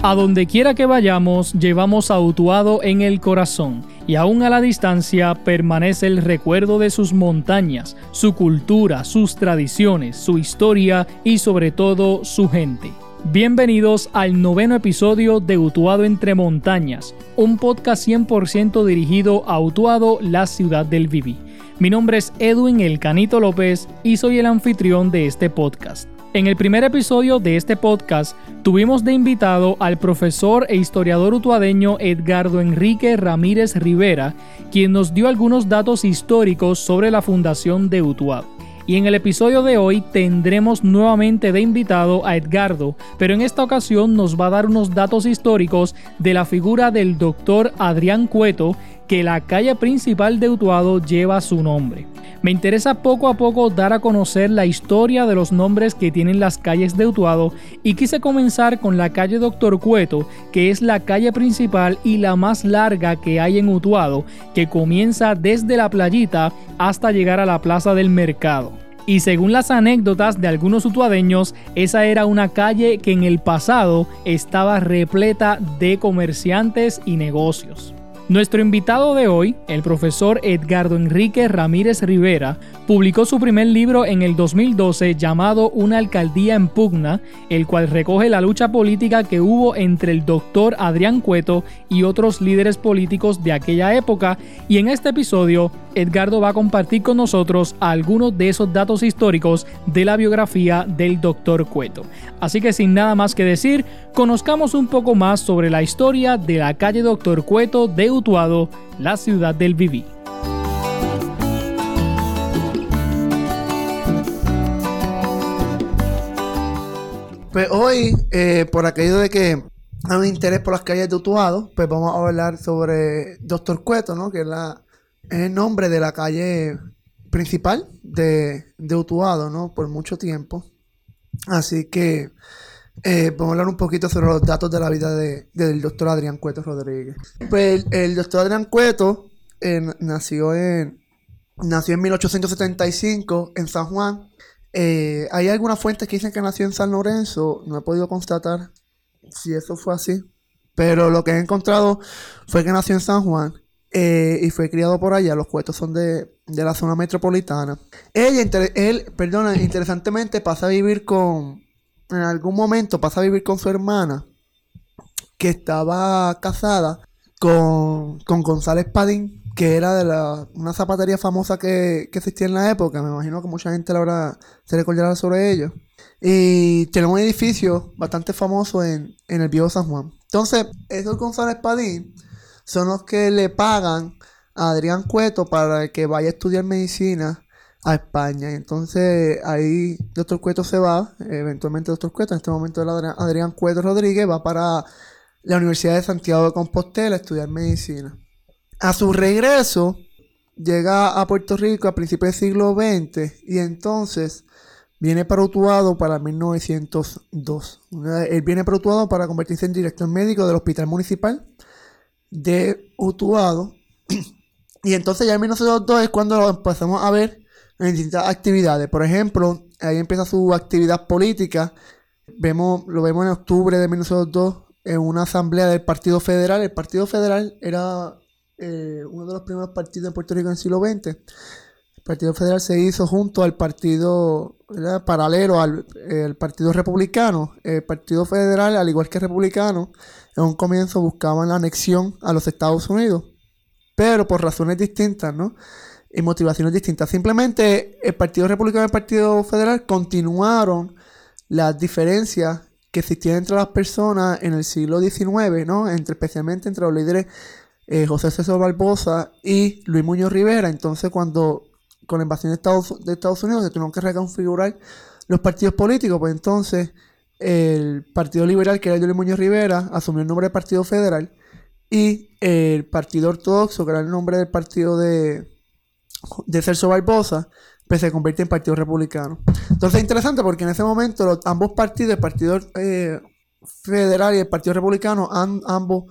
A donde quiera que vayamos, llevamos a Utuado en el corazón, y aún a la distancia permanece el recuerdo de sus montañas, su cultura, sus tradiciones, su historia y sobre todo su gente. Bienvenidos al noveno episodio de Utuado entre montañas, un podcast 100% dirigido a Utuado, la ciudad del Viví. Mi nombre es Edwin El Canito López y soy el anfitrión de este podcast. En el primer episodio de este podcast tuvimos de invitado al profesor e historiador utuadeño Edgardo Enrique Ramírez Rivera, quien nos dio algunos datos históricos sobre la fundación de Utuado. Y en el episodio de hoy tendremos nuevamente de invitado a Edgardo, pero en esta ocasión nos va a dar unos datos históricos de la figura del doctor Adrián Cueto, que la calle principal de Utuado lleva su nombre. Me interesa poco a poco dar a conocer la historia de los nombres que tienen las calles de Utuado y quise comenzar con la calle Doctor Cueto, que es la calle principal y la más larga que hay en Utuado, que comienza desde la playita hasta llegar a la plaza del mercado. Y según las anécdotas de algunos utuadeños, esa era una calle que en el pasado estaba repleta de comerciantes y negocios. Nuestro invitado de hoy, el profesor Edgardo Enrique Ramírez Rivera, publicó su primer libro en el 2012 llamado Una alcaldía en pugna, el cual recoge la lucha política que hubo entre el doctor Adrián Cueto y otros líderes políticos de aquella época y en este episodio Edgardo va a compartir con nosotros algunos de esos datos históricos de la biografía del doctor Cueto. Así que sin nada más que decir, conozcamos un poco más sobre la historia de la calle Doctor Cueto de Utuado, la ciudad del Viví. Pues hoy, eh, por aquello de que hay un interés por las calles de Utuado, pues vamos a hablar sobre Doctor Cueto, ¿no? Que es, el nombre de la calle principal de, de Utuado, ¿no? Por mucho tiempo. Así que eh, vamos a hablar un poquito sobre los datos de la vida de, del doctor Adrián Cueto Rodríguez. Pues el, doctor Adrián Cueto eh, nació, en, nació en 1875 en San Juan. Eh, hay algunas fuentes que dicen que nació en San Lorenzo. No he podido constatar si eso fue así. Pero lo que he encontrado fue que nació en San Juan y fue criado por allá. Los cuetos son de, de la zona metropolitana. Ella, él, perdona, interesantemente pasa a vivir con, en algún momento pasa a vivir con su hermana, que estaba casada con, con González Padín, que era de la, una zapatería famosa que, que, existía en la época. Me imagino que mucha gente ahora se recordará sobre ello. Y tiene un edificio bastante famoso en, en el viejo San Juan. Entonces, esos González Padín son los que le pagan a Adrián Cueto para que vaya a estudiar medicina a España. Entonces ahí Doctor Cueto se va, eventualmente Doctor Cueto, en este momento Adrián Cueto Rodríguez va para la Universidad de Santiago de Compostela a estudiar medicina. A su regreso llega a Puerto Rico a principios del siglo XX y entonces viene para Utuado para 1902. Él viene para Utuado para convertirse en director médico del Hospital Municipal de Utuado. Y entonces ya en 1902 es cuando empezamos a ver en distintas actividades. Por ejemplo, ahí empieza su actividad política. Vemos, lo vemos en octubre de 1902 en una asamblea del Partido Federal. El Partido Federal era eh, uno de los primeros partidos en Puerto Rico en el siglo XX. El Partido Federal se hizo junto al partido paralelo al Partido Republicano. El Partido Federal, al igual que el Republicano, en un comienzo buscaban la anexión a los Estados Unidos, pero por razones distintas, ¿no? y motivaciones distintas. Simplemente el Partido Republicano y el Partido Federal continuaron las diferencias que existían entre las personas en el siglo XIX, ¿no? Entre, especialmente entre los líderes eh, José César Barbosa y Luis Muñoz Rivera. Entonces, cuando con la invasión de Estados, Unidos se tuvieron que reconfigurar los partidos políticos, pues entonces el Partido Liberal, que era Luis Muñoz Rivera, asumió el nombre del Partido Federal y el Partido Ortodoxo, que era el nombre del Partido de, de Celso Barbosa, pues se convierte en Partido Republicano. Entonces es interesante porque en ese momento ambos partidos, el Partido eh, Federal y el Partido Republicano, ambos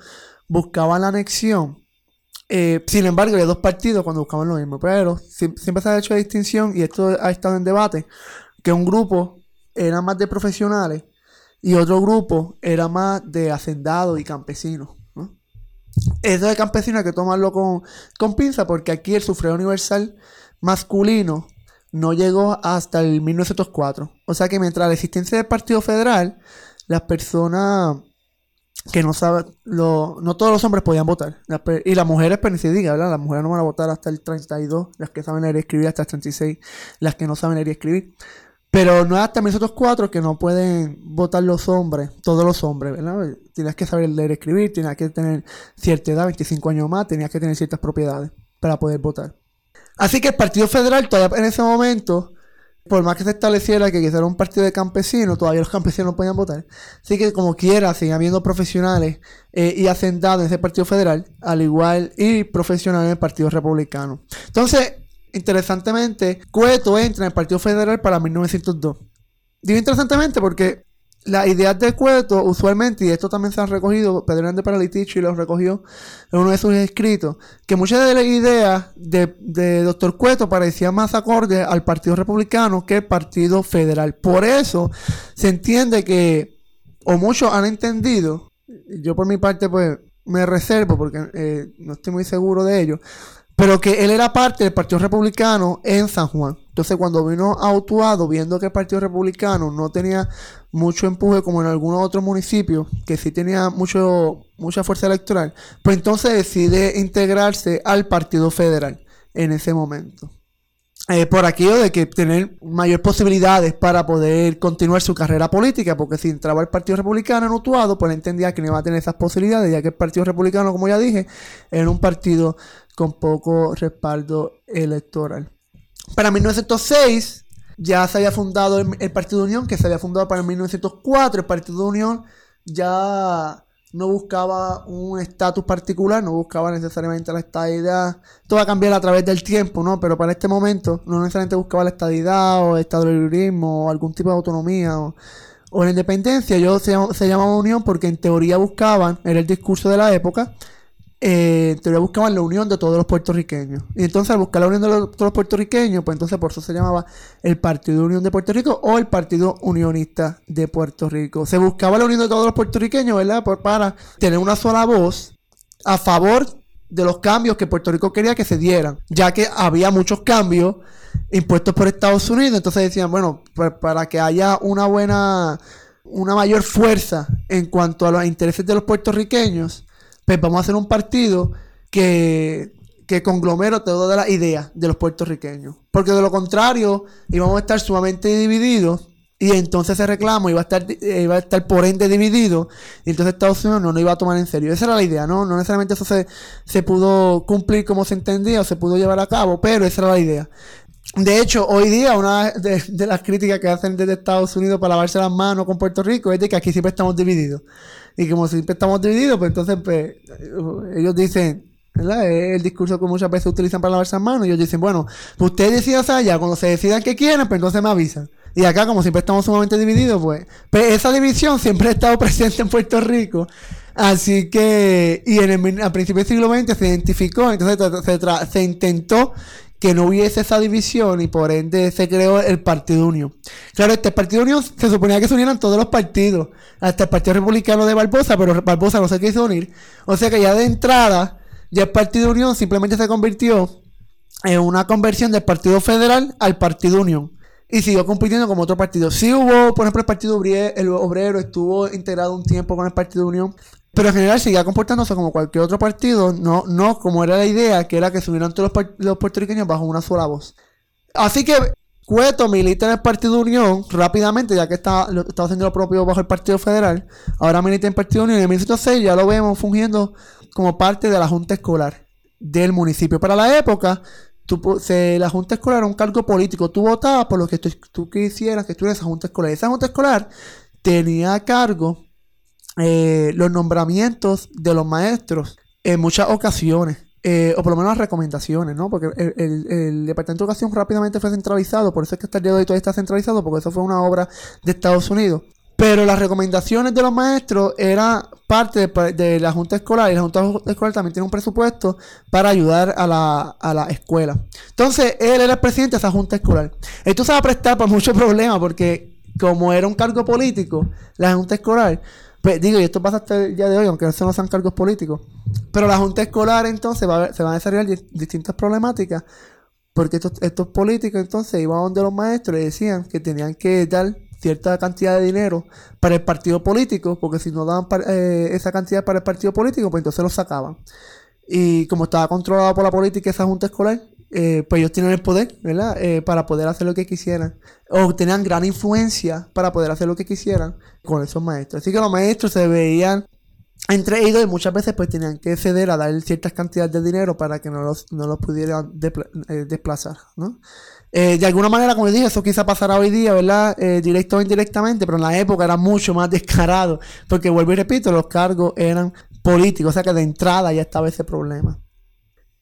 buscaban la anexión. Eh, sin embargo, hay dos partidos cuando buscaban lo mismo. Pero siempre se ha hecho la distinción, y esto ha estado en debate, que un grupo era más de profesionales y otro grupo era más de hacendados y campesinos. Eso de campesinos hay que tomarlo con, con pinza porque aquí el sufragio universal masculino no llegó hasta el 1904. O sea que mientras la existencia del Partido Federal, las personas que no saben, no todos los hombres podían votar. y las mujeres, pero ni se diga, ¿verdad? Las mujeres no van a votar hasta el 32, las que saben leer y escribir hasta el 36, las que no saben leer y escribir. Pero no es hasta 1904 que no pueden votar los hombres, todos los hombres, ¿verdad? Tienes que saber leer y escribir, tienes que tener cierta edad, 25 años más, tenías que tener ciertas propiedades para poder votar. Así que el Partido Federal todavía en ese momento, por más que se estableciera que quisiera un partido de campesinos, todavía los campesinos no podían votar. Así que como quiera, sigue habiendo profesionales eh, y hacendados en ese Partido Federal, al igual y profesionales en el Partido Republicano. Entonces, interesantemente, Cueto entra en el Partido Federal para 1902. Digo interesantemente porque las ideas de Cueto, usualmente, y esto también se han recogido, Pedro Hernández Paralitichi lo recogió en uno de sus escritos, que muchas de las ideas de, de Doctor Cueto parecían más acordes al Partido Republicano que al Partido Federal. Por eso se entiende que, o muchos han entendido, yo por mi parte pues me reservo porque eh, no estoy muy seguro de ello, pero que él era parte del Partido Republicano en San Juan. Entonces, cuando vino a Utuado, viendo que el Partido Republicano no tenía mucho empuje como en algunos otros municipios, que sí tenía mucho, mucha fuerza electoral, pues entonces decide integrarse al Partido Federal en ese momento. Eh, por aquello de que tener mayor posibilidades para poder continuar su carrera política, porque si entraba el Partido Republicano en Utuado, pues entendía que no iba a tener esas posibilidades, ya que el Partido Republicano, como ya dije, era un partido con poco respaldo electoral. Para 1906 ya se había fundado el, Partido de Unión, que se había fundado para 1904. El Partido de Unión ya no buscaba un estatus particular, no buscaba necesariamente la estadidad. Todo va a cambiar a través del tiempo, ¿no? Pero para este momento no necesariamente buscaba la estadidad o el estado librismo o algún tipo de autonomía o, la independencia. Yo se, se llamaba Unión porque en teoría buscaban, era el discurso de la época, eh, te buscaban la unión de todos los puertorriqueños. Y entonces al buscar la unión de todos los puertorriqueños, pues entonces por eso se llamaba el Partido Unión de Puerto Rico o el Partido Unionista de Puerto Rico. Se buscaba la unión de todos los puertorriqueños, ¿verdad? para tener una sola voz a favor de los cambios que Puerto Rico quería que se dieran, ya que había muchos cambios impuestos por Estados Unidos, entonces decían, bueno, pues para que haya una buena, una mayor fuerza en cuanto a los intereses de los puertorriqueños, pues vamos a hacer un partido que, que conglomera todas las ideas de los puertorriqueños. Porque de lo contrario, íbamos a estar sumamente divididos y entonces ese reclamo iba a estar, eh, iba a estar por ende dividido y entonces Estados Unidos no lo iba a tomar en serio. Esa era la idea, ¿no? No necesariamente eso se, se pudo cumplir como se entendía o se pudo llevar a cabo, pero esa era la idea. De hecho, hoy día una de, las críticas que hacen desde Estados Unidos para lavarse las manos con Puerto Rico es de que aquí siempre estamos divididos. Y como siempre estamos divididos, pues entonces pues, ellos dicen, ¿verdad? Es el discurso que muchas veces utilizan para lavarse las manos. Y ellos dicen, bueno, pues ustedes decidan allá, cuando se decidan que quieren, pues entonces me avisan. Y acá, como siempre estamos sumamente divididos, pues, pues esa división siempre ha estado presente en Puerto Rico. Así que, y en el, a principios del siglo XX se identificó, entonces se intentó que no hubiese esa división y por ende se creó el Partido Unión. Claro, este Partido Unión se suponía que se unieran todos los partidos, hasta el Partido Republicano de Barbosa, pero Barbosa no se quiso unir. O sea que ya de entrada, ya el Partido Unión simplemente se convirtió en una conversión del Partido Federal al Partido Unión. Y siguió compitiendo como otro partido. Sí hubo, por ejemplo, el Partido Obrero estuvo integrado un tiempo con el Partido Unión, pero en general seguía comportándose como cualquier otro partido, no, no como era la idea, que era que subieran todos los, puertorriqueños bajo una sola voz. Así que Cueto milita en el Partido Unión rápidamente, ya que está, estaba haciendo lo propio bajo el Partido Federal. Ahora milita en el Partido Unión y en 1906 ya lo vemos fungiendo como parte de la Junta Escolar del municipio. Para la época, la Junta Escolar era un cargo político. Tú votabas por lo que tú, quisieras que estuviera esa Junta Escolar. Esa Junta Escolar tenía a cargo eh, los nombramientos de los maestros en muchas ocasiones. Eh, o por lo menos las recomendaciones, ¿no? Porque el, Departamento de Educación rápidamente fue centralizado, por eso es que hasta el día de hoy todavía está centralizado, porque eso fue una obra de Estados Unidos. Pero las recomendaciones de los maestros eran parte de, la Junta Escolar y la Junta Escolar también tiene un presupuesto para ayudar a la, a la escuela. Entonces, él era el presidente de esa Junta Escolar. Esto se va a prestar para muchos problemas porque como era un cargo político, la Junta Escolar, pues digo, y esto pasa hasta el día de hoy, aunque no sean cargos políticos, pero la Junta Escolar entonces se van a desarrollar distintas problemáticas, porque estos, estos políticos entonces iban donde los maestros y decían que tenían que dar cierta cantidad de dinero para el partido político, porque si no daban eh, esa cantidad para el partido político, pues entonces lo sacaban. Y como estaba controlado por la política esa junta escolar, eh, pues ellos tienen el poder, ¿verdad? Eh, para poder hacer lo que quisieran. O tenían gran influencia para poder hacer lo que quisieran con esos maestros. Así que los maestros se veían entre ellos y muchas veces pues tenían que ceder a dar ciertas cantidades de dinero para que no los, no los pudieran desplazar, ¿no? Eh, de alguna manera, como dije, eso quizá pasará hoy día, ¿verdad? Eh, directo o indirectamente, pero en la época era mucho más descarado, porque vuelvo y repito, los cargos eran políticos, o sea que de entrada ya estaba ese problema.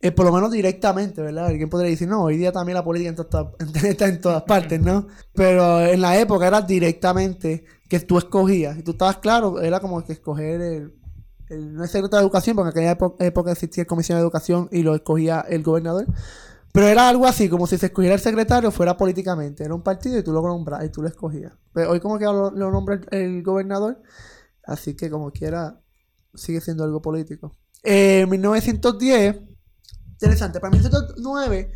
Eh, por lo menos directamente, ¿verdad? Alguien podría decir, no, hoy día también la política está en todas partes, ¿no? Pero en la época era directamente que tú escogías, y tú estabas claro, era como que escoger el, no es secretario de educación, porque en aquella época existía el comisión de educación y lo escogía el gobernador. Pero era algo así, como si se escogiera el secretario fuera políticamente. Era un partido y tú lo nombras y tú lo escogías. Pero hoy como que lo, nombra el, gobernador, así que como quiera, sigue siendo algo político. en 1910, interesante, para 1909,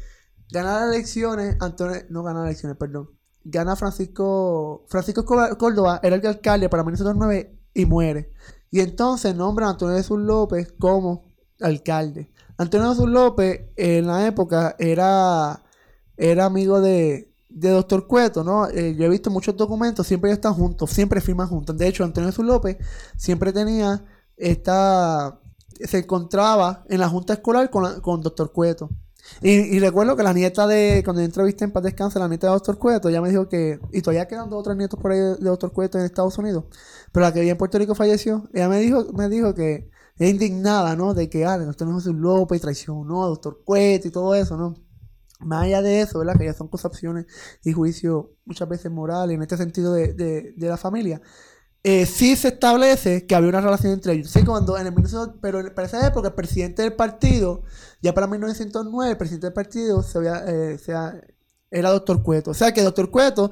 gana las elecciones, Antonio, no gana las elecciones, perdón. Gana Francisco, Francisco Córdoba, era el alcalde para 1909 y muere. Y entonces nombra a Antonio Jesús López como alcalde. Antonio Jesús López en la época era, era amigo de, de Doctor Cueto, ¿no? Eh, yo he visto muchos documentos, siempre están juntos, siempre firman juntos. De hecho, Antonio Jesús López siempre tenía esta... se encontraba en la junta escolar con, con Doctor Cueto. Y, recuerdo que la nieta de, cuando yo entrevisté en Paz Descanse, la nieta de Doctor Cueto, ella me dijo que, y todavía quedan dos otros nietos por ahí de Doctor Cueto en Estados Unidos, pero la que vivía en Puerto Rico falleció, ella me dijo, me dijo que es indignada, ¿no? De que, ah, el doctor José López traicionó a doctor Cueto y todo eso, ¿no? Más allá de eso, ¿verdad? Que ya son concepciones y juicios muchas veces morales en este sentido de, de, de la familia. Eh, sí se establece que había una relación entre ellos. Sí, cuando en el pero para esa época el presidente del partido, ya para 1909, el presidente del partido se había, eh, era doctor Cueto. O sea que doctor Cueto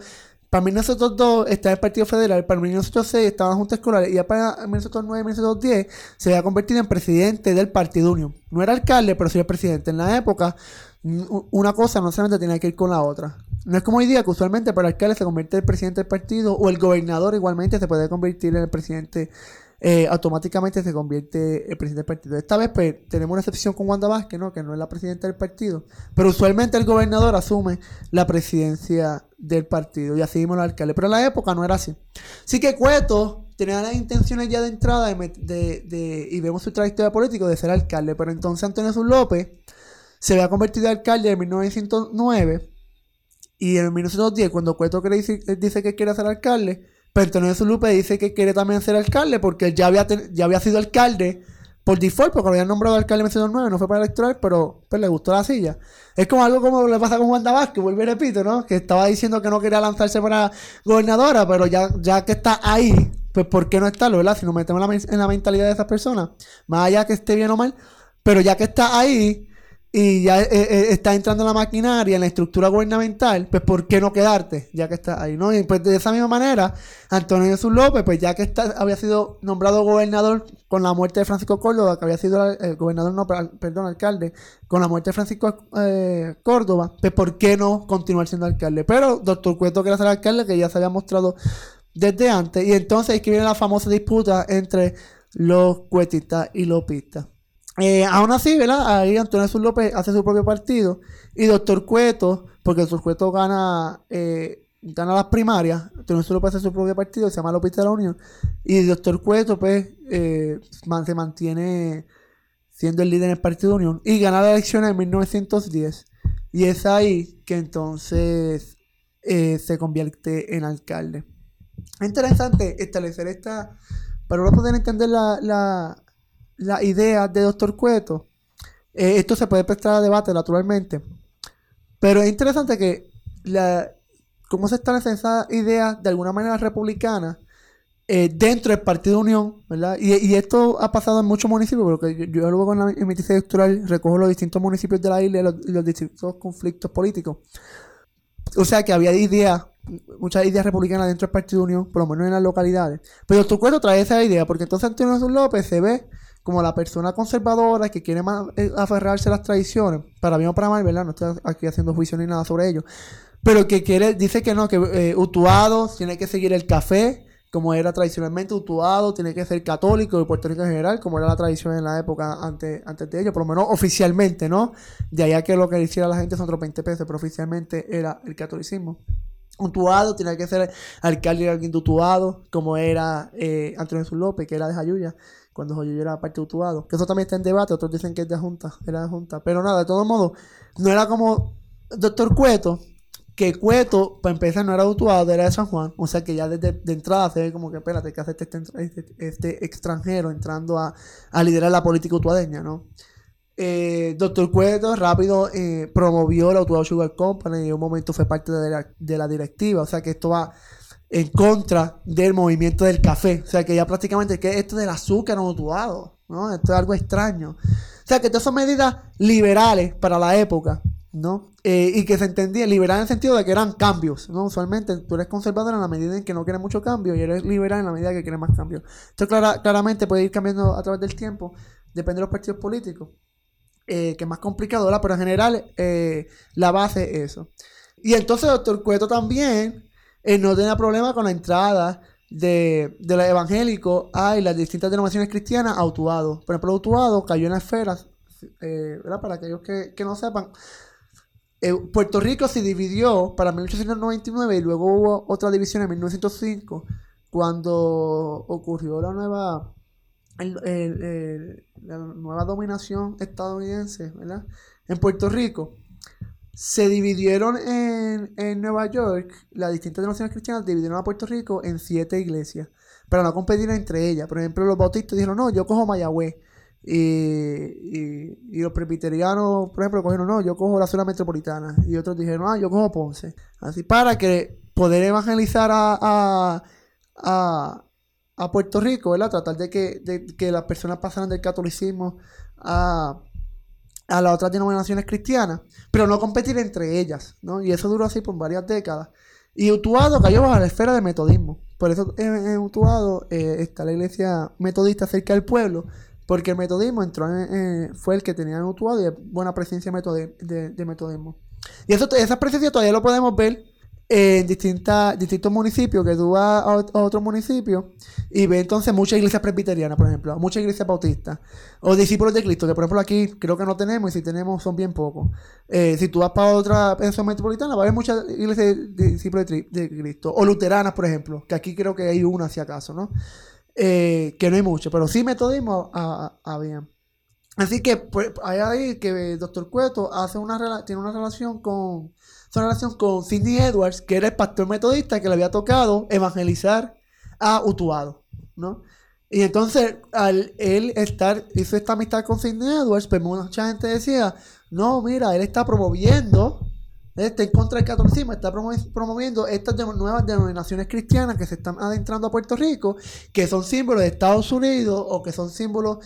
para 1902 está el Partido Federal, para 1906 estaba la Junta Escolar y ya para 1909 y 1910 se había convertido en presidente del Partido Unión. No era alcalde, pero sí era presidente. En la época, una cosa no solamente tenía que ir con la otra. No es como hoy día que usualmente para el alcalde se convierte el presidente del partido o el gobernador igualmente se puede convertir en el presidente eh, automáticamente se convierte el presidente del partido. Esta vez pues, tenemos una excepción con Wanda Vázquez, ¿no? que no es la presidenta del partido, pero usualmente el gobernador asume la presidencia del partido y así mismo el alcalde. Pero en la época no era así. Así que Cueto tenía las intenciones ya de entrada de, y vemos su trayectoria política de ser alcalde, pero entonces Antonio Jesús López se había convertido en alcalde en 1909 y en 1910 cuando Cueto dice, dice que quiere ser alcalde, pero Antonio Zulupe dice que quiere también ser alcalde porque ya había, ya había sido alcalde por default, porque lo habían nombrado alcalde en 1909, no fue para electoral, pero pues, le gustó la silla. Es como algo como le pasa con Juan Vázquez, vuelve y repito, ¿no? Que estaba diciendo que no quería lanzarse para gobernadora, pero ya, ya que está ahí, pues ¿por qué no estarlo, verdad? Si nos metemos en la mentalidad de esas personas, más allá que esté bien o mal, pero ya que está ahí, y ya eh, eh, está entrando en la maquinaria, en la estructura gubernamental, pues ¿por qué no quedarte? Ya que está ahí, ¿no? Y pues de esa misma manera, Antonio Jesús López, pues ya que había sido nombrado gobernador con la muerte de Francisco Córdoba, que había sido el gobernador, no, perdón, alcalde, con la muerte de Francisco eh, Córdoba, pues ¿por qué no continuar siendo alcalde? Pero doctor Cueto quería ser alcalde, que ya se había mostrado desde antes, y entonces es que viene la famosa disputa entre los cuetistas y los pistas. Eh, aún así, ¿verdad? Ahí Antonio Jesús López hace su propio partido. Y Doctor Cueto, porque Doctor Cueto gana, eh, gana las primarias, Antonio Jesús López hace su propio partido, se llama López de la Unión. Y Doctor Cueto, pues, eh, se mantiene siendo el líder en el Partido Unión. Y gana las elecciones en 1910. Y es ahí que entonces se convierte en alcalde. Es interesante establecer esta. Para uno poder entender la la idea de Doctor Cueto, eh, esto se puede prestar a debate naturalmente, pero es interesante que la, cómo se establece esa idea de alguna manera republicana eh, dentro del Partido Unión, ¿verdad? Y, esto ha pasado en muchos municipios, porque yo, luego en, la, en mi tesis electoral recojo los distintos municipios de la isla y los, distintos conflictos políticos. O sea que había ideas muchas ideas republicanas dentro del Partido Unión, por lo menos en las localidades. Pero Doctor Cueto trae esa idea, porque entonces Antonio López se ve como la persona conservadora que quiere eh, aferrarse a las tradiciones, para bien o para mal, ¿verdad? No estoy aquí haciendo juicio ni nada sobre ello. Pero que quiere, dice que no, que eh, Utuado tiene que seguir el café, como era tradicionalmente Utuado, tiene que ser católico de Puerto Rico en general, como era la tradición en la época antes, antes de ello, por lo menos oficialmente, ¿no? De allá que lo que hiciera la gente son otros 20 pesos, pero oficialmente era el catolicismo. Utuado tiene que ser alcalde de alguien de Utuado, como era eh, Antonio Jesús López, que era de Jayuya cuando Joyo era parte de Utuado. Que eso también está en debate, otros dicen que es de Junta, era Junta. Pero nada, de todos modos, no era como Doctor Cueto, que Cueto, para empezar, no era de Utuado, era de San Juan. O sea que ya desde de entrada se ve como que, espérate, que hace este, este, este, extranjero entrando a, liderar la política utuadeña, ¿no? Eh, Doctor Cueto rápido eh, promovió la Utuado Sugar Company y en un momento fue parte de la, de la directiva. O sea que esto va en contra del movimiento del café. O sea, que ya prácticamente que esto del azúcar no utuado, ¿no? Esto es algo extraño. O sea, que todas son medidas liberales para la época, ¿no? Eh, y que se entendía, liberal en el sentido de que eran cambios, ¿no? Usualmente tú eres conservador en la medida en que no quieres mucho cambio y eres liberal en la medida que quieres más cambio. Esto claramente puede ir cambiando a través del tiempo, depende de los partidos políticos, eh, que es más complicado, ¿verdad? Pero en general eh, la base es eso. Y entonces, doctor Cueto también él no tenía problema con la entrada de, de los evangélicos a las distintas denominaciones cristianas a Utuado. Por ejemplo, Utuado cayó en la esfera, eh, para aquellos que, no sepan, eh, Puerto Rico se dividió para 1899 y luego hubo otra división en 1905 cuando ocurrió la nueva la nueva dominación estadounidense ¿verdad? en Puerto Rico se dividieron en, en, Nueva York, las distintas denominaciones cristianas dividieron a Puerto Rico en siete iglesias, para no competir entre ellas. Por ejemplo, los bautistas dijeron, no, yo cojo Mayagüez. Y, y, los presbiterianos, por ejemplo, cogieron, no, yo cojo la zona metropolitana. Y otros dijeron, ah, yo cojo Ponce. Así para que poder evangelizar a, a, a, Puerto Rico, ¿verdad? Tratar de que, de que las personas pasaran del catolicismo a a las otras denominaciones cristianas, pero no competir entre ellas, ¿no? Y eso duró así por varias décadas. Y Utuado cayó bajo la esfera del metodismo. Por eso en, Utuado eh, está la iglesia metodista cerca del pueblo, porque el metodismo entró en, fue el que tenía en Utuado y buena presencia de, de, metodismo. Y eso, esa presencia todavía lo podemos ver en distintas, distintos municipios, que tú vas a, otros municipios y ves entonces muchas iglesias presbiterianas, por ejemplo, muchas iglesias bautistas, o discípulos de Cristo, que por ejemplo aquí creo que no tenemos, y si tenemos son bien pocos. Eh, si tú vas para otra pensión metropolitana, va a haber muchas iglesias de, discípulos de, Cristo, o luteranas, por ejemplo, que aquí creo que hay una si acaso, ¿no? Eh, que no hay mucho, pero sí metodismo había. Así que pues, hay ahí que Doctor Cueto hace una tiene una relación con una relación con Sidney Edwards, que era el pastor metodista que le había tocado evangelizar a Utuado, ¿no? Y entonces, al él estar, hizo esta amistad con Sidney Edwards, pues mucha gente decía, no, mira, él está promoviendo, está en contra del catolicismo, está promoviendo estas nuevas denominaciones cristianas que se están adentrando a Puerto Rico, que son símbolos de Estados Unidos o que son símbolos,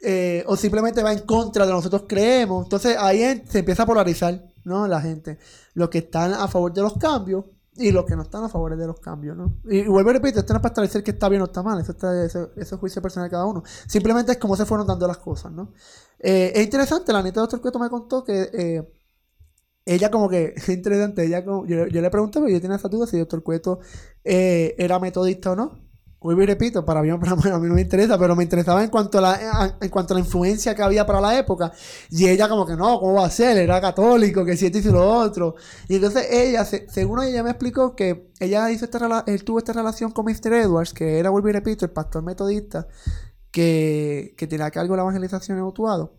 eh, o simplemente va en contra de lo que nosotros creemos. Entonces ahí se empieza a polarizar. ¿No? La gente, los que están a favor de los cambios y los que no están a favor de los cambios, ¿no? Y, vuelvo a repetir, esto no es para establecer que está bien o está mal, eso, está, eso, es juicio personal de cada uno. Simplemente es como se fueron dando las cosas, ¿no? Eh, es interesante, la neta de Doctor Cueto me contó que eh, ella como que, es interesante, ella como, yo, le pregunté, porque yo tenía esa duda si Doctor Cueto eh, era metodista o no. Vuelvo y repito, para mí, para a mí no me interesa, pero me interesaba en cuanto, a la, en cuanto a la influencia que había para la época. Y ella como que no, ¿cómo va a ser? Era católico, que si esto y lo otro. Y entonces ella, según ella me explicó que ella hizo esta él tuvo esta relación con Mr. Edwards, que era, vuelvo y repito, el pastor metodista, que, que tenía a cargo la evangelización en Utuado.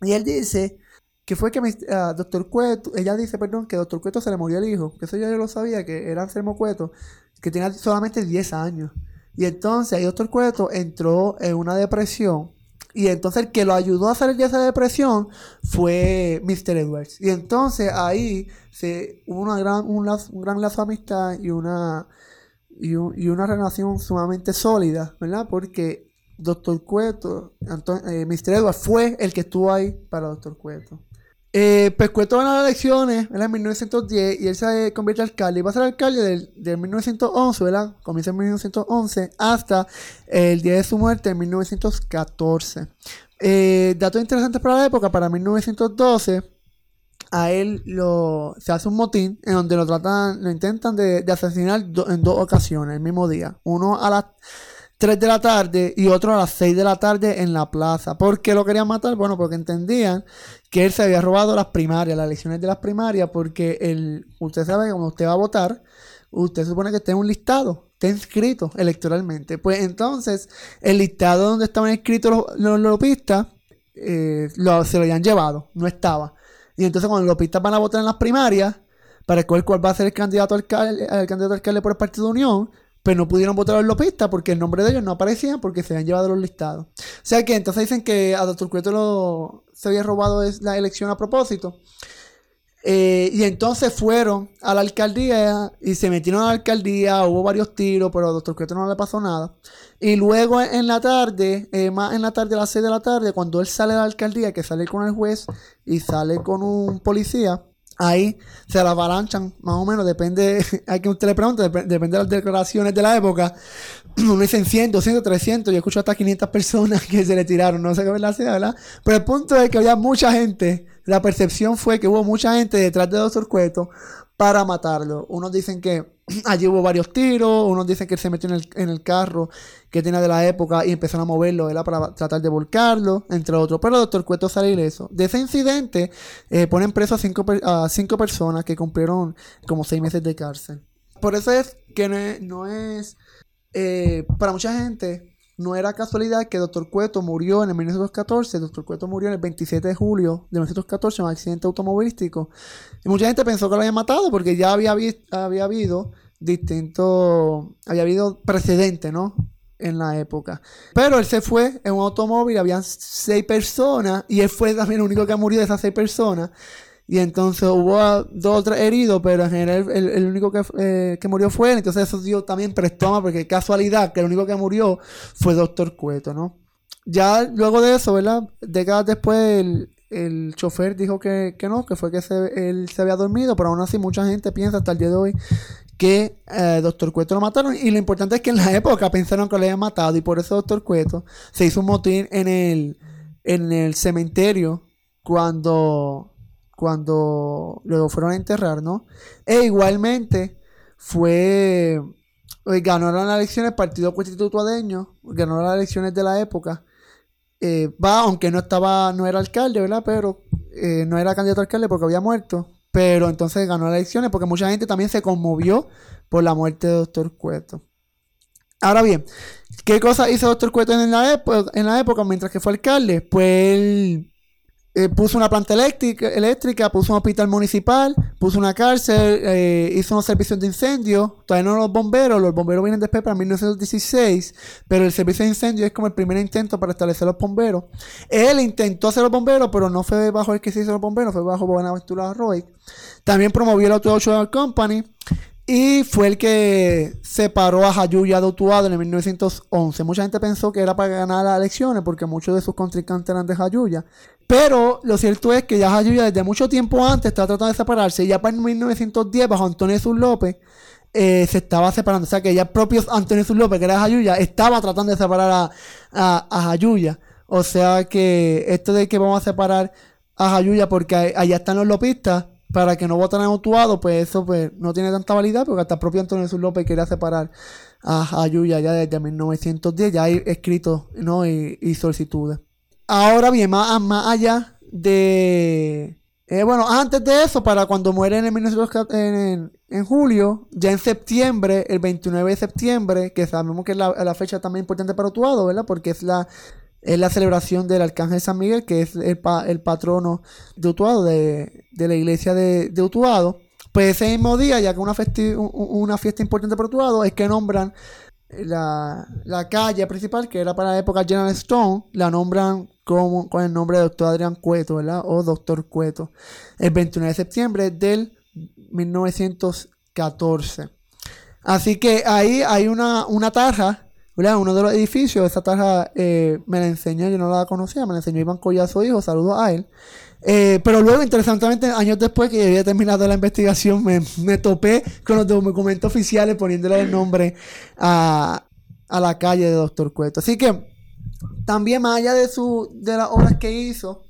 Y él dice que fue que uh, Doctor Cueto, ella dice, perdón, que Doctor Cueto se le murió el hijo, que eso yo ya lo sabía, que era Anselmo Cueto, que tenía solamente 10 años. Y entonces ahí Doctor Cueto entró en una depresión. Y entonces el que lo ayudó a salir de esa depresión fue Mr. Edwards. Y entonces ahí se, hubo una gran, un, gran lazo de amistad y una, y, una relación sumamente sólida, ¿verdad? Porque Doctor Cueto, eh, Mr. Edwards fue el que estuvo ahí para Doctor Cueto. Eh, pues Cueto gana las elecciones en 1910 y él se convierte en alcalde. Y va a ser alcalde del, del 1911, ¿verdad? Comienza en 1911 hasta el día de su muerte en 1914. Eh, datos interesantes para la época, para 1912, a él lo, se hace un motín en donde lo tratan, lo intentan de, asesinar en dos ocasiones, el mismo día. Uno a las 3 de la tarde y otro a las 6 de la tarde en la plaza. ¿Por qué lo querían matar? Bueno, porque entendían que él se había robado las primarias, las elecciones de las primarias, porque el, usted sabe que cuando usted va a votar, usted supone que esté en un listado, está inscrito electoralmente. Pues entonces, el listado donde estaban inscritos los, los lopistas, eh, se lo habían llevado, no estaba. Y entonces cuando los lopistas van a votar en las primarias, para escoger cuál va a ser el candidato alcalde, el candidato alcalde por el Partido de Unión, pero no pudieron votar a los lopistas porque el nombre de ellos no aparecía porque se habían llevado los listados. O sea que entonces dicen que a Dr. Cueto lo, se había robado la elección a propósito. Eh, y entonces fueron a la alcaldía y se metieron a la alcaldía, hubo varios tiros, pero a Dr. Cueto no le pasó nada. Y luego en la tarde, eh, más en la tarde, a las 6 de la tarde, cuando él sale de la alcaldía, que sale con el juez y sale con un policía, ahí se la avalanchan, más o menos, depende a quien usted le pregunte, depende de las declaraciones de la época. Uno dice 100, 200, 300, yo escucho hasta 500 personas que se le tiraron, no sé qué verdad sea, ¿verdad? Pero el punto es que había mucha gente, la percepción fue que hubo mucha gente detrás de Doctor Cueto para matarlo. Unos dicen que allí hubo varios tiros, unos dicen que él se metió en el, en el carro que tenía de la época y empezaron a moverlo para tratar de volcarlo, entre otros. Pero el doctor Cueto sale ileso. De ese incidente eh, ponen preso a cinco, a cinco personas que cumplieron como seis meses de cárcel. Por eso es que no es, eh, para mucha gente, no era casualidad que Dr. Cueto murió en el 1914. Dr. Cueto murió en el 27 de julio de 1914 en un accidente automovilístico. Y mucha gente pensó que lo había matado porque ya había, había habido distintos. Había habido precedentes, ¿no? En la época. Pero él se fue en un automóvil, habían seis personas y él fue también el único que murió de esas seis personas. Y entonces hubo dos o tres heridos, pero en general el, único que, eh, que, murió fue él. Entonces eso dio también prestoma, porque casualidad que el único que murió fue Doctor Cueto, ¿no? Ya luego de eso, ¿verdad? Décadas después el, el chofer dijo que, que, no, que fue que él se había dormido, pero aún así mucha gente piensa hasta el día de hoy que eh, Doctor Cueto lo mataron. Y lo importante es que en la época pensaron que lo habían matado y por eso Doctor Cueto se hizo un motín en el, en el cementerio cuando cuando luego fueron a enterrar, ¿no? E igualmente fue, eh, ganó las elecciones el Partido Constitutuadeño, ganó las elecciones de la época, eh, va, aunque no estaba, no era alcalde, ¿verdad? Pero eh, no era candidato a alcalde porque había muerto, pero entonces ganó las elecciones porque mucha gente también se conmovió por la muerte de Doctor Cueto. Ahora bien, ¿qué cosa hizo Doctor Cueto en la, en la época mientras que fue alcalde? Pues él eh, puso una planta eléctrica, puso un hospital municipal, puso una cárcel, eh, hizo unos servicios de incendio. Todavía no los bomberos, los bomberos vienen después para 1916, pero el servicio de incendio es como el primer intento para establecer los bomberos. Él intentó hacer los bomberos, pero no fue bajo el que se hizo los bomberos, fue bajo Buenaventura Roy. También promovió el Auto Company y fue el que separó a Jayuya de Utuado en el 1911. Mucha gente pensó que era para ganar las elecciones porque muchos de sus contrincantes eran de Jayuya. Pero lo cierto es que ya Jayuya desde mucho tiempo antes estaba tratando de separarse. Y ya para el 1910, bajo Antonio Jesús López, eh, se estaba separando. O sea que ya el propio Antonio Jesús López, que era Jayuya, estaba tratando de separar a, a, a Jayuya. O sea que esto de que vamos a separar a Jayuya porque allá están los lopistas para que no voten en Utuado, pues eso pues, no tiene tanta validad, porque hasta el propio Antonio Jesús López quería separar a Ayuya ya desde 1910, ya hay escritos ¿no? y, solicitudes. Ahora bien, más, allá de... Eh, bueno, antes de eso, para cuando muere en, el en, julio, ya en septiembre, el 29 de septiembre, que sabemos que es la, la fecha también importante para Utuado, ¿verdad? Porque es la es la celebración del Arcángel San Miguel, que es el, patrono de Utuado, de, la iglesia de, Utuado. Pues ese mismo día, ya que una, una fiesta importante para Utuado, es que nombran la, calle principal, que era para la época General Stone, la nombran como, con el nombre de Doctor Adrián Cueto, ¿verdad? O Doctor Cueto, el 29 de septiembre del 1914. Así que ahí hay una, una tarja Uno de los edificios, esa tarja eh, me la enseñó, yo no la conocía, me la enseñó Iván Collazo Hijo, saludos a él. Eh, pero luego, interesantemente, años después que había terminado la investigación, me, topé con los documentos oficiales poniéndole el nombre a, la calle de Doctor Cueto. Así que, también más allá de, su, de las obras que hizo,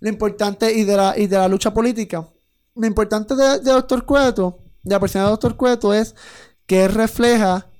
lo importante y de la, y de la lucha política, lo importante de, de Doctor Cueto, de la persona de Doctor Cueto, es que refleja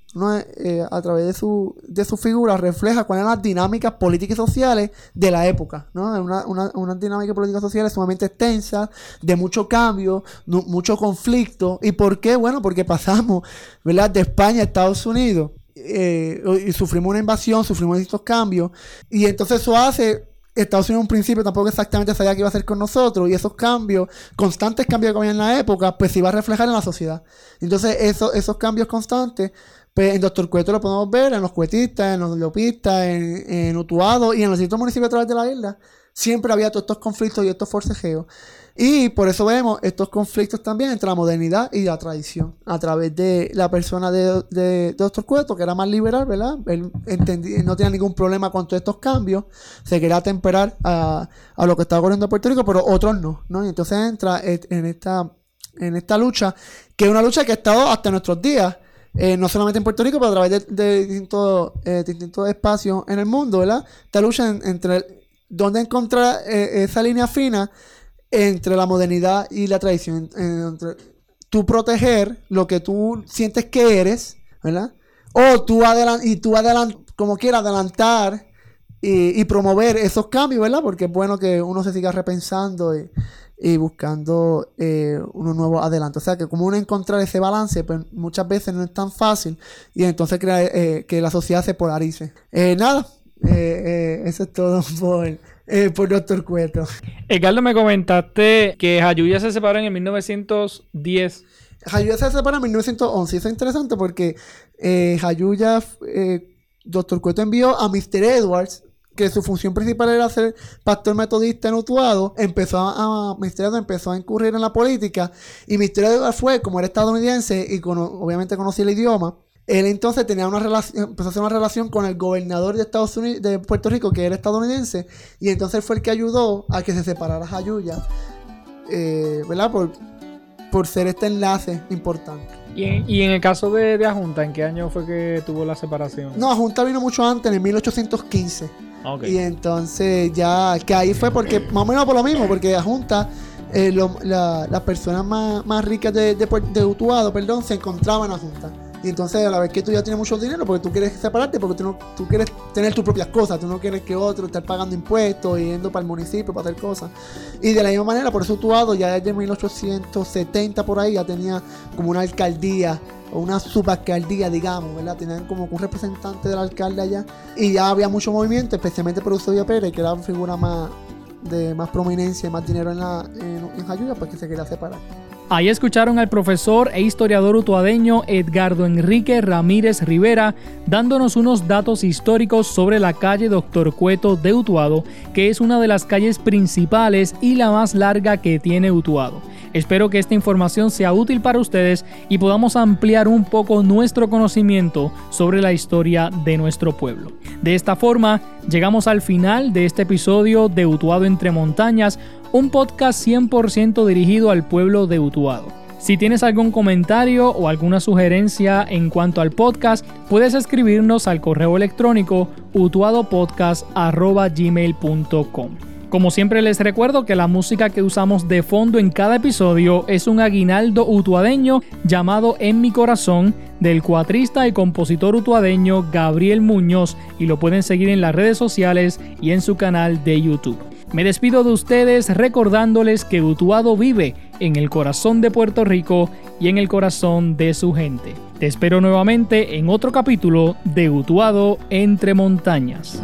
eh, a través de su, de figura refleja cuáles eran las dinámicas políticas y sociales de la época, ¿no? Una, una, una dinámica política social sumamente extensa, de mucho cambio, mucho conflicto. ¿Y por qué? Bueno, porque pasamos, ¿verdad? De España a Estados Unidos. Eh, y sufrimos una invasión, sufrimos estos cambios. Y entonces eso hace Estados Unidos en un principio tampoco exactamente sabía qué iba a hacer con nosotros y esos cambios, constantes cambios que había en la época, pues se iba a reflejar en la sociedad. Entonces eso, esos cambios constantes pues en Doctor Cueto lo podemos ver en los cuetistas, en los lopistas, en, en Utuado y en los distintos municipios a través de la isla. Siempre había todos estos conflictos y estos forcejeos. Y por eso vemos estos conflictos también entre la modernidad y la tradición. A través de la persona de, Doctor Cueto, que era más liberal, ¿verdad? Él no tenía ningún problema con todos estos cambios. Se quería temperar a, lo que estaba ocurriendo en Puerto Rico, pero otros no, ¿no? Y entonces entra en esta, en esta lucha, que es una lucha que ha estado hasta nuestros días eh, no solamente en Puerto Rico, pero a través de, distintos, eh, distintos, espacios en el mundo, ¿verdad? Esta lucha entre dónde encontrar eh, esa línea fina entre la modernidad y la tradición, entre tú proteger lo que tú sientes que eres, ¿verdad? O tú adelant y tú adelant como quieras adelantar y, promover esos cambios, ¿verdad? Porque es bueno que uno se siga repensando y, y buscando eh, unos nuevos adelantos. O sea que como uno encontrar ese balance, pues muchas veces no es tan fácil y entonces crea eh, que la sociedad se polarice. Eh, nada, eh, eso es todo por, por Doctor Cueto. Edgardo, me comentaste que Jayuya se separó en 1910. Jayuya se separó en 1911. Eso es interesante porque Jayuya, Doctor Cueto envió a Mr. Edwards que su función principal era ser pastor metodista en Utuado, empezó a, Misterio empezó a incurrir en la política y Misterio fue, como era estadounidense y obviamente conocía el idioma, él entonces tenía una relación, empezó a hacer una relación con el gobernador de Estados Unidos, de Puerto Rico, que era estadounidense, y entonces fue el que ayudó a que se separara Jayuya, eh, ¿verdad? Por, por ser este enlace importante. ¿Y en, y en el caso de, de Ajunta, en qué año fue que tuvo la separación? No, Ajunta vino mucho antes, en 1815. Y entonces ya, que ahí fue porque, más o menos por lo mismo, porque la Junta, eh, las personas más, más ricas de, de, Utuado, perdón, se encontraban en la Junta. Y entonces a la vez que tú ya tienes mucho dinero, porque tú quieres separarte, porque tú, no, tú quieres tener tus propias cosas, tú no quieres que otro esté pagando impuestos y yendo para el municipio para hacer cosas. Y de la misma manera, por eso Utuado ya desde 1870 por ahí ya tenía como una alcaldía o una subalcaldía, digamos, ¿verdad? Tenían como un representante del alcalde allá y ya había mucho movimiento, especialmente por Eusebio Pérez, que era una figura más de más prominencia y más dinero en, la, en, en Jayuya, pues que se quería separar. Ahí escucharon al profesor e historiador utuadeño Edgardo Enrique Ramírez Rivera dándonos unos datos históricos sobre la calle Doctor Cueto de Utuado, que es una de las calles principales y la más larga que tiene Utuado. Espero que esta información sea útil para ustedes y podamos ampliar un poco nuestro conocimiento sobre la historia de nuestro pueblo. De esta forma, llegamos al final de este episodio de Utuado entre montañas, un podcast 100% dirigido al pueblo de Utuado. Si tienes algún comentario o alguna sugerencia en cuanto al podcast, puedes escribirnos al correo electrónico utuadopodcast.gmail.com. Como siempre les recuerdo que la música que usamos de fondo en cada episodio es un aguinaldo utuadeño llamado En mi corazón del cuatrista y compositor utuadeño Gabriel Muñoz y lo pueden seguir en las redes sociales y en su canal de YouTube. Me despido de ustedes recordándoles que Utuado vive en el corazón de Puerto Rico y en el corazón de su gente. Te espero nuevamente en otro capítulo de Utuado entre montañas.